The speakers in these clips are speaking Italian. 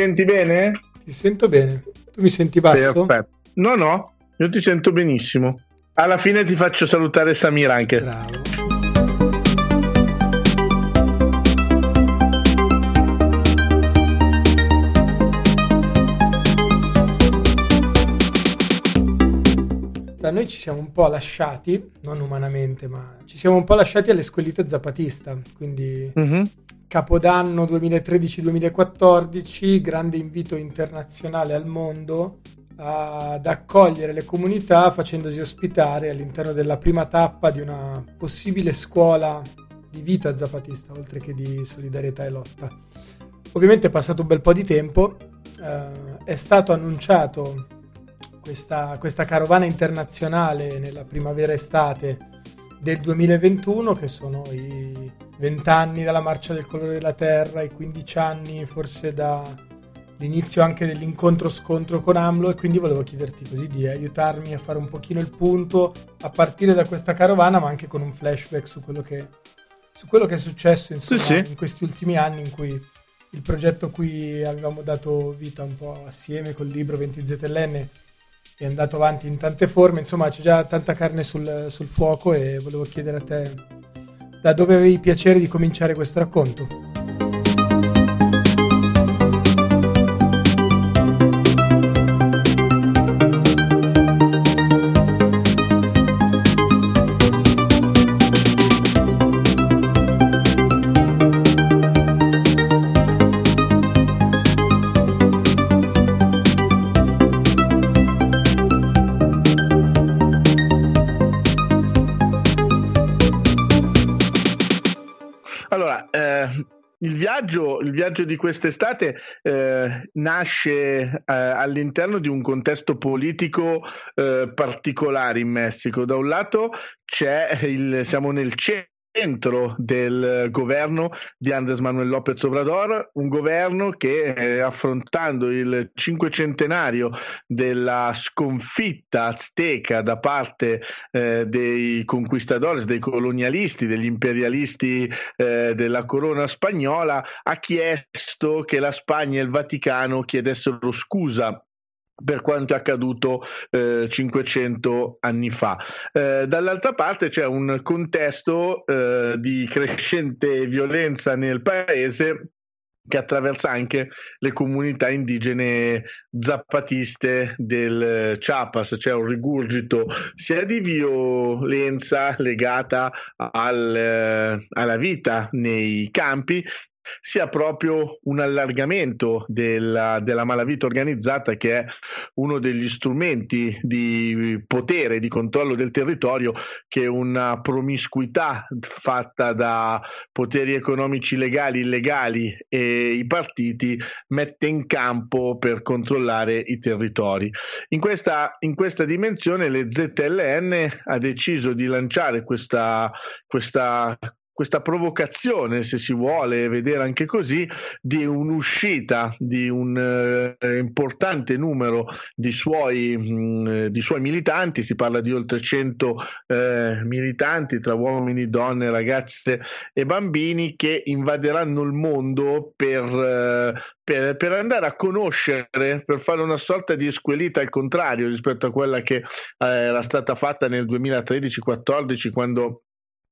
senti bene? Ti sento bene. Tu mi senti basso? Perfetto. No, no, io ti sento benissimo. Alla fine ti faccio salutare Samir anche. Bravo. Noi ci siamo un po' lasciati, non umanamente, ma ci siamo un po' lasciati alle squellite zapatista, quindi Mhm. Capodanno 2013-2014, grande invito internazionale al mondo ad accogliere le comunità facendosi ospitare all'interno della prima tappa di una possibile scuola di vita zapatista, oltre che di solidarietà e lotta. Ovviamente è passato un bel po' di tempo, eh, è stato annunciato questa, questa carovana internazionale nella primavera-estate del 2021, che sono i 20 anni dalla marcia del colore della terra, i 15 anni forse dall'inizio anche dell'incontro scontro con AMLO e quindi volevo chiederti così di aiutarmi a fare un pochino il punto a partire da questa carovana ma anche con un flashback su quello che, su quello che è successo insomma, Sì, sì. in questi ultimi anni in cui il progetto a cui avevamo dato vita un po' assieme col libro 20 ZLN è andato avanti in tante forme, insomma c'è già tanta carne sul, sul fuoco e volevo chiedere a te da dove avevi piacere di cominciare questo racconto. Viaggio, il viaggio di quest'estate eh, nasce eh, all'interno di un contesto politico eh, particolare in Messico. Da un lato il, siamo nel centro del governo di Andrés Manuel López Obrador, un governo che eh, affrontando il cinquecentenario della sconfitta azteca da parte eh, dei conquistadores, dei colonialisti, degli imperialisti eh, della corona spagnola, ha chiesto che la Spagna e il Vaticano chiedessero scusa per quanto è accaduto eh, 500 anni fa. Eh, dall'altra parte c'è un contesto eh, di crescente violenza nel paese che attraversa anche le comunità indigene zapatiste del Chiapas, c'è un rigurgito sia di violenza legata al, eh, alla vita nei campi sia proprio un allargamento della, della malavita organizzata che è uno degli strumenti di potere, di controllo del territorio che una promiscuità fatta da poteri economici legali, illegali e i partiti mette in campo per controllare i territori. In questa, in questa dimensione le ZLN ha deciso di lanciare questa, questa questa provocazione, se si vuole vedere anche così, di un'uscita di un eh, importante numero di suoi, mh, di suoi militanti, si parla di oltre 100 eh, militanti tra uomini, donne, ragazze e bambini che invaderanno il mondo per, eh, per, per andare a conoscere, per fare una sorta di squelita al contrario rispetto a quella che eh, era stata fatta nel 2013-14 quando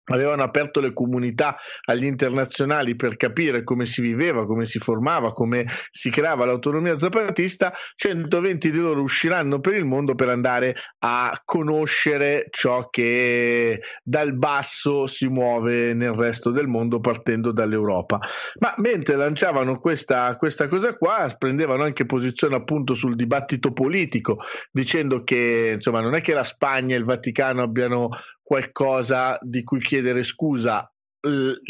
avevano aperto le comunità agli internazionali per capire come si viveva, come si formava, come si creava l'autonomia zapatista, 120 di loro usciranno per il mondo per andare a conoscere ciò che dal basso si muove nel resto del mondo partendo dall'Europa. Ma mentre lanciavano questa, questa cosa qua, prendevano anche posizione appunto sul dibattito politico, dicendo che insomma non è che la Spagna e il Vaticano abbiano qualcosa di cui chiedere scusa.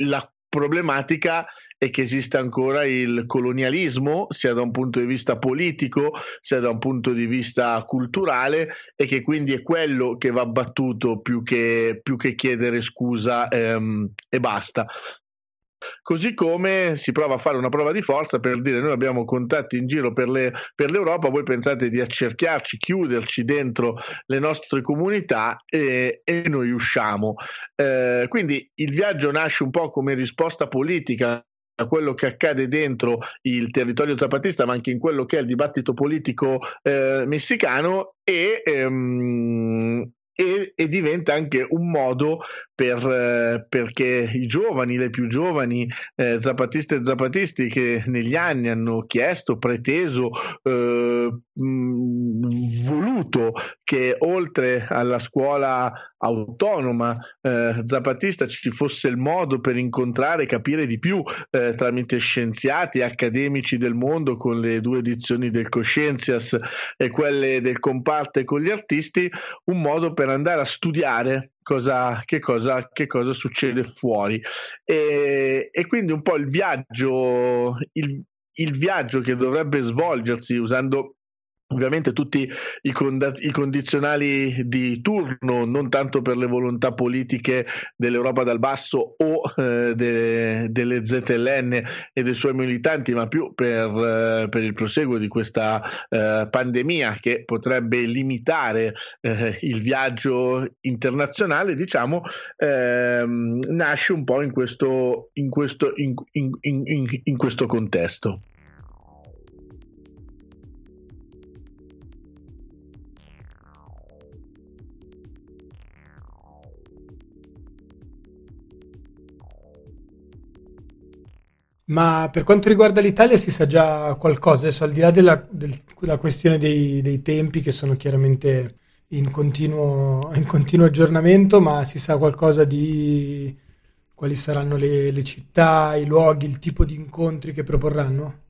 La problematica è che esiste ancora il colonialismo, sia da un punto di vista politico, sia da un punto di vista culturale, e che quindi è quello che va battuto più che, più che chiedere scusa ehm, e basta. Così come si prova a fare una prova di forza per dire noi abbiamo contatti in giro per, le, per l'Europa, voi pensate di accerchiarci, chiuderci dentro le nostre comunità e, e noi usciamo. Eh, quindi il viaggio nasce un po' come risposta politica a quello che accade dentro il territorio zapatista, ma anche in quello che è il dibattito politico eh, messicano e, ehm, e, e, diventa anche un modo per, eh, perché i giovani, le più giovani eh, zapatiste e zapatisti che negli anni hanno chiesto, preteso, eh, mh, voluto che oltre alla scuola autonoma eh, zapatista ci fosse il modo per incontrare e capire di più eh, tramite scienziati e accademici del mondo con le due edizioni del Coscienzias e quelle del Comparte con gli artisti, un modo per andare a studiare cosa, che, cosa, che cosa succede fuori. E, e, quindi un po' il viaggio, il, il viaggio che dovrebbe svolgersi usando Ovviamente tutti i, cond- i, condizionali di turno, non tanto per le volontà politiche dell'Europa dal basso o eh, de- delle ZLN e dei suoi militanti, ma più per, eh, per il proseguo di questa eh, pandemia che potrebbe limitare eh, il viaggio internazionale, diciamo, ehm, nasce un po' in questo, in questo, in, in, in questo contesto. Ma per quanto riguarda l'Italia si sa già qualcosa, adesso al di là della, della questione dei, dei, tempi che sono chiaramente in continuo, in continuo, aggiornamento, ma si sa qualcosa di quali saranno le, le città, i luoghi, il tipo di incontri che proporranno?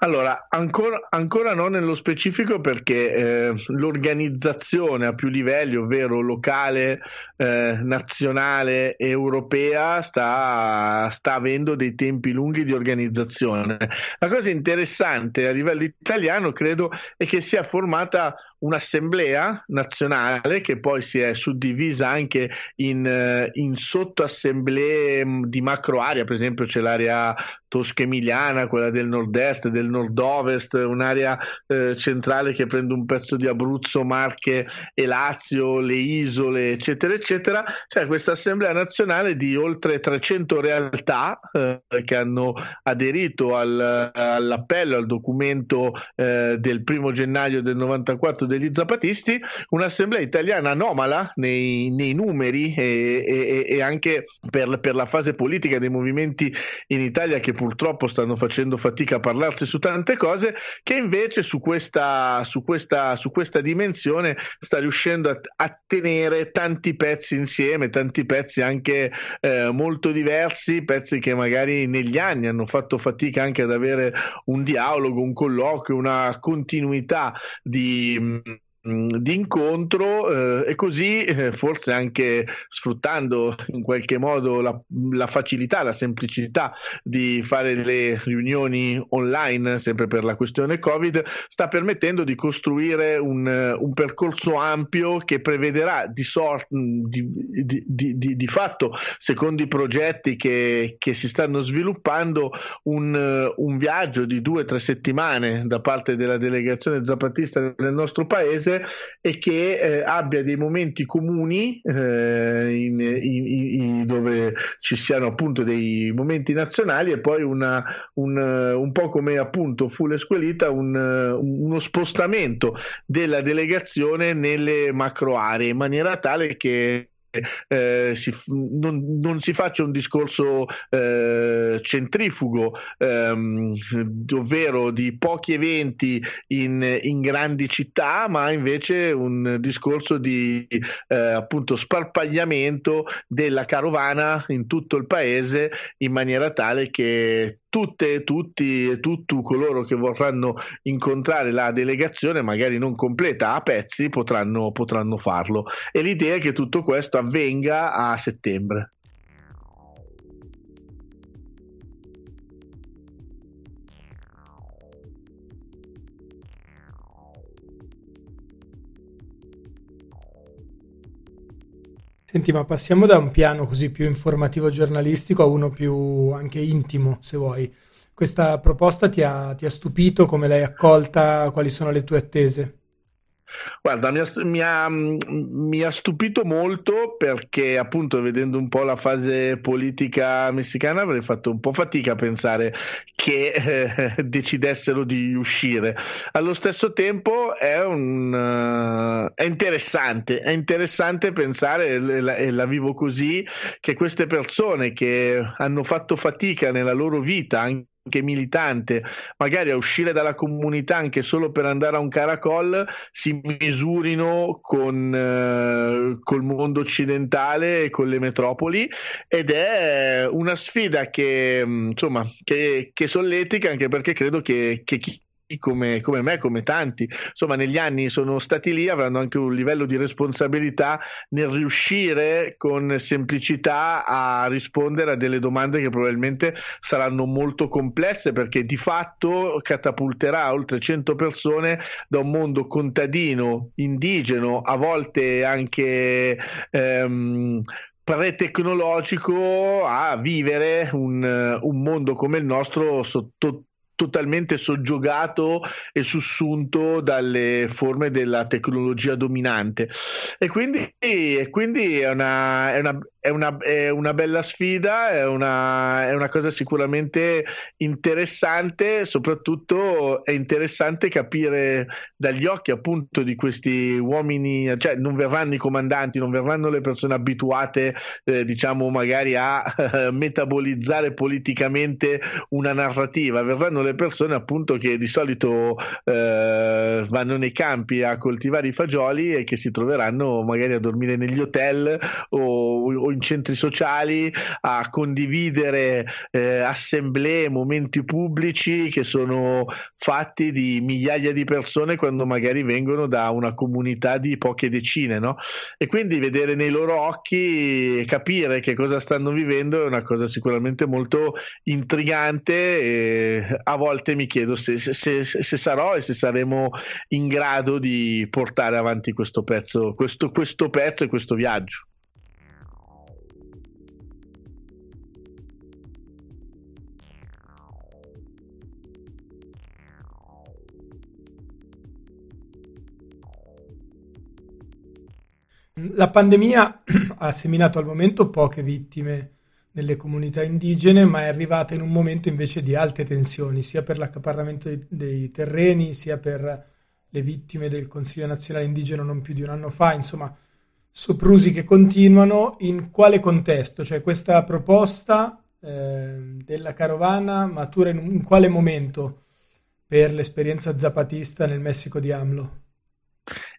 Allora, ancora, ancora non nello specifico perché eh, l'organizzazione a più livelli, ovvero locale, eh, nazionale europea, sta, sta avendo dei tempi lunghi di organizzazione. La cosa interessante a livello italiano credo è che sia formata un'assemblea nazionale che poi si è suddivisa anche in, eh, in sottoassemblee mm, di macro area, per esempio c'è l'area tosca-emiliana, quella del nord-est, del nord-ovest, un'area eh, centrale che prende un pezzo di Abruzzo, Marche e Lazio, le isole, eccetera, eccetera. C'è questa assemblea nazionale di oltre 300 realtà eh, che hanno aderito al, all'appello, al documento eh, del primo gennaio del 94 degli zapatisti, un'assemblea italiana anomala nei, nei numeri e, e, e anche per, per, la fase politica dei movimenti in Italia che purtroppo stanno facendo fatica a parlarsi su tante cose, che invece su questa, su questa, su questa dimensione sta riuscendo a, a, tenere tanti pezzi insieme, tanti pezzi anche eh, molto diversi, pezzi che magari negli anni hanno fatto fatica anche ad avere un dialogo, un colloquio, una continuità di um, di incontro eh, e così eh, forse anche sfruttando in qualche modo la, la, facilità, la semplicità di fare le riunioni online sempre per la questione Covid sta permettendo di costruire un, un percorso ampio che prevederà di, sort, di, di, di, fatto secondo i progetti che, che si stanno sviluppando un, un viaggio di due o tre settimane da parte della delegazione zapatista nel nostro paese e che eh, abbia dei momenti comuni eh, in, in, in, dove ci siano appunto dei momenti nazionali e poi una, un, un po' come appunto fu l'esquelita un, uno spostamento della delegazione nelle macro aree in maniera tale che eh, si, non, non, si faccia un discorso eh, centrifugo, ehm, ovvero di pochi eventi in, in, grandi città, ma invece un discorso di eh, appunto sparpagliamento della carovana in tutto il paese in maniera tale che tutte, tutti e tutti coloro che vorranno incontrare la delegazione, magari non completa, a pezzi, potranno, potranno farlo. E l'idea è che tutto questo avvenga a settembre. Senti, ma passiamo da un piano così più informativo giornalistico a uno più anche intimo, se vuoi. Questa proposta ti ha, ti ha stupito? Come l'hai accolta? Quali sono le tue attese? Guarda, mi ha, mi, ha, mi ha, stupito molto perché appunto vedendo un po' la fase politica messicana avrei fatto un po' fatica a pensare che eh, decidessero di uscire. Allo stesso tempo è, un, interessante, è interessante pensare, e la, vivo così, che queste persone che hanno fatto fatica nella loro vita, anche militante, magari a uscire dalla comunità anche solo per andare a un caracol, si misurino con eh, col mondo occidentale e con le metropoli ed è una sfida che insomma che, che solletica anche perché credo che, che chi come, come, me, come tanti, insomma, negli anni sono stati lì, avranno anche un livello di responsabilità nel riuscire con semplicità a rispondere a delle domande che probabilmente saranno molto complesse perché di fatto catapulterà oltre 100 persone da un mondo contadino, indigeno, a volte anche ehm, pre-tecnologico a vivere un, un, mondo come il nostro sotto totalmente soggiogato e sussunto dalle forme della tecnologia dominante. E quindi, e quindi è, una, è, una, è, una, è, una, bella sfida è una, è una cosa sicuramente interessante soprattutto è interessante capire dagli occhi appunto di questi uomini cioè non verranno i comandanti non verranno le persone abituate eh, diciamo magari a eh, metabolizzare politicamente una narrativa. Verranno le persone appunto che di solito eh, vanno nei campi a coltivare i fagioli e che si troveranno magari a dormire negli hotel o, o in centri sociali a condividere eh, assemblee, momenti pubblici che sono fatti di migliaia di persone quando magari vengono da una comunità di poche decine, no? E quindi vedere nei loro occhi e capire che cosa stanno vivendo è una cosa sicuramente molto intrigante e a volte mi chiedo se, se, se, se, sarò e se saremo in grado di portare avanti questo pezzo, questo, questo pezzo e questo viaggio. La pandemia ha seminato al momento poche vittime nelle comunità indigene, ma è arrivata in un momento invece di alte tensioni, sia per l'accaparramento dei, dei terreni, sia per le vittime del Consiglio nazionale indigeno non più di un anno fa, insomma, soprusi che continuano. In quale contesto? Cioè questa proposta eh, della carovana matura in, in quale momento per l'esperienza zapatista nel Messico di AMLO?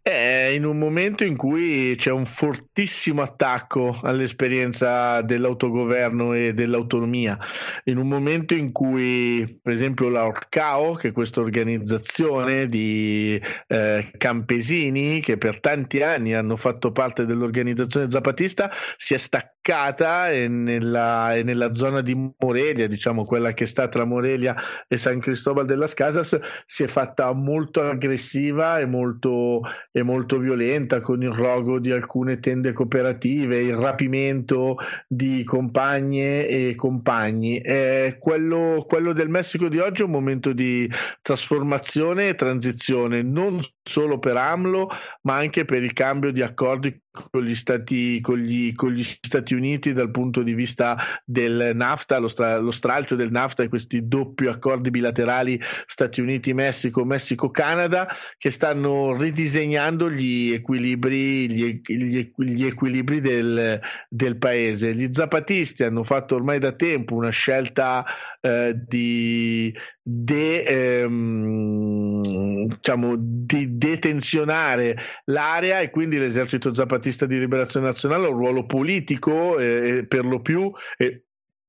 È in un momento in cui c'è un fortissimo attacco all'esperienza dell'autogoverno e dell'autonomia, in un momento in cui, per esempio, la Orcao, che è questa organizzazione di eh, campesini che per tanti anni hanno fatto parte dell'organizzazione zapatista, si è staccata e nella, e nella zona di Morelia, diciamo quella che sta tra Morelia e San Cristobal de las Casas, si è fatta molto aggressiva e molto e molto violenta con il rogo di alcune tende cooperative, il rapimento di compagne e compagni. Eh, quello, quello del Messico di oggi è un momento di trasformazione e transizione, non solo per AMLO, ma anche per il cambio di accordi con gli, Stati, con, gli, con gli, Stati, Uniti dal punto di vista del NAFTA, lo, stra, lo stralcio del NAFTA e questi doppi accordi bilaterali Stati Uniti-Messico, Messico-Canada che stanno ridisegnando gli equilibri, gli, gli, equilibri del, del, paese. Gli zapatisti hanno fatto ormai da tempo una scelta eh, di, de, ehm, diciamo, di detenzionare l'area e quindi l'esercito zapatista di liberazione nazionale ha un ruolo politico eh, per lo più eh,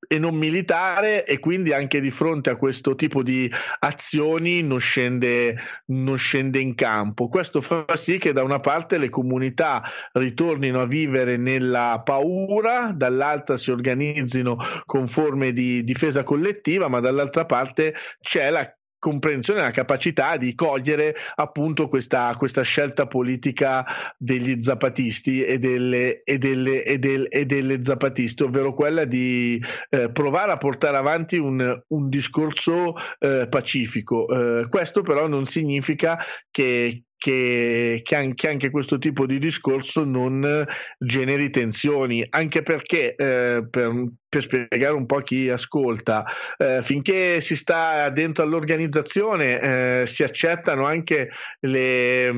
e non militare e quindi anche di fronte a questo tipo di azioni non scende, non scende in campo. Questo fa sì che da una parte le comunità ritornino a vivere nella paura, dall'altra si organizzino con forme di difesa collettiva, ma dall'altra parte c'è la comprensione, la capacità di cogliere appunto questa, questa scelta politica degli zapatisti e delle, e delle, e del, e delle zapatiste, ovvero quella di eh, provare a portare avanti un, un discorso eh, pacifico. Eh, questo però non significa che, che, che, anche, anche, questo tipo di discorso non generi tensioni, anche perché eh, per, per, spiegare un po' a chi ascolta, eh, finché si sta dentro all'organizzazione eh, si accettano anche le,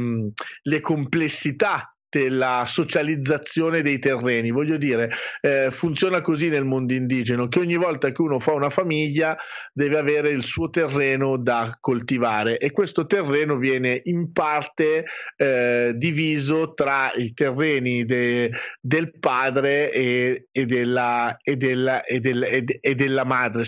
le complessità della socializzazione dei terreni. Voglio dire, eh, funziona così nel mondo indigeno, che ogni volta che uno fa una famiglia deve avere il suo terreno da coltivare e questo terreno viene in parte eh, diviso tra i terreni de, del padre e, e, della, e, della, e, del, e della, madre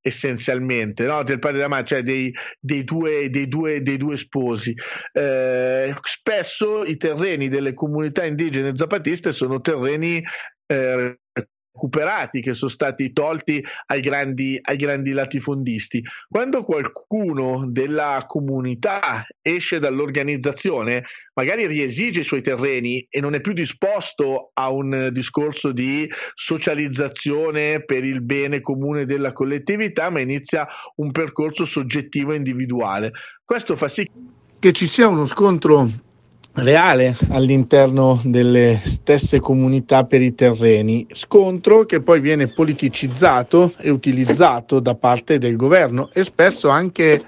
essenzialmente, no? del padre e della madre, cioè dei, dei, due, dei, due, dei due sposi. Eh, spesso i terreni del delle comunità indigene zapatiste sono terreni eh, recuperati che sono stati tolti ai grandi, ai grandi latifondisti. Quando qualcuno della comunità esce dall'organizzazione, magari riesige i suoi terreni e non è più disposto a un discorso di socializzazione per il bene comune della collettività, ma inizia un percorso soggettivo e individuale. Questo fa sì che ci sia uno scontro reale all'interno delle stesse comunità per i terreni, scontro che poi viene politicizzato e utilizzato da parte del governo e spesso anche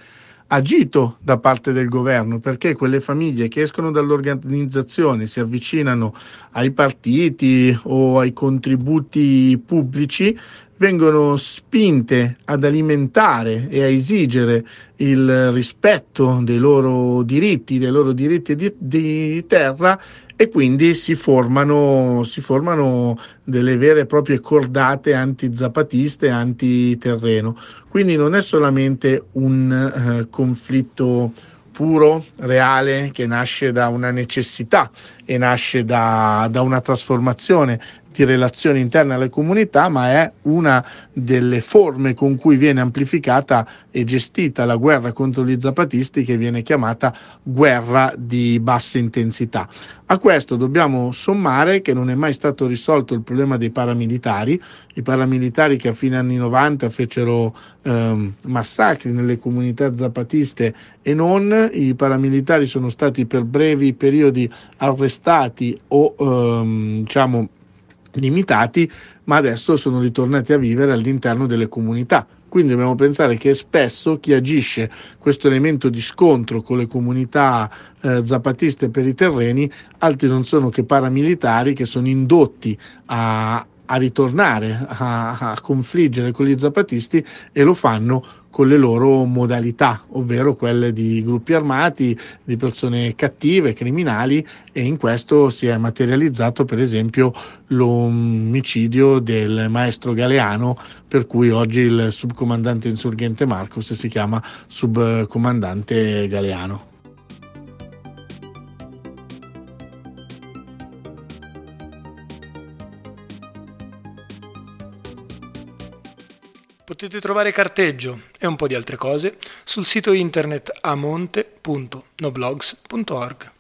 agito da parte del governo perché quelle famiglie che escono dall'organizzazione si avvicinano ai partiti o ai contributi pubblici vengono spinte ad alimentare e a esigere il rispetto dei loro diritti, dei loro diritti di, di terra e quindi si formano, si formano, delle vere e proprie cordate anti-zapatiste, anti-terreno. Quindi non è solamente un eh, conflitto puro, reale, che nasce da una necessità e nasce da, da una trasformazione di relazioni interne alle comunità, ma è una delle forme con cui viene amplificata e gestita la guerra contro gli zapatisti che viene chiamata guerra di bassa intensità. A questo dobbiamo sommare che non è mai stato risolto il problema dei paramilitari, i paramilitari che a fine anni 90 fecero ehm, massacri nelle comunità zapatiste e non, i paramilitari sono stati per brevi periodi arrestati o ehm, diciamo limitati, ma adesso sono ritornati a vivere all'interno delle comunità. Quindi dobbiamo pensare che spesso chi agisce questo elemento di scontro con le comunità eh, zapatiste per i terreni, altri non sono che paramilitari che sono indotti a, a ritornare a, a confliggere con gli zapatisti e lo fanno con le loro modalità, ovvero quelle di gruppi armati, di persone cattive, criminali e in questo si è materializzato per esempio l'omicidio del maestro Galeano per cui oggi il subcomandante insurgente Marcos si chiama subcomandante Galeano. Potete trovare carteggio e un po' di altre cose sul sito internet amonte.noblogs.org.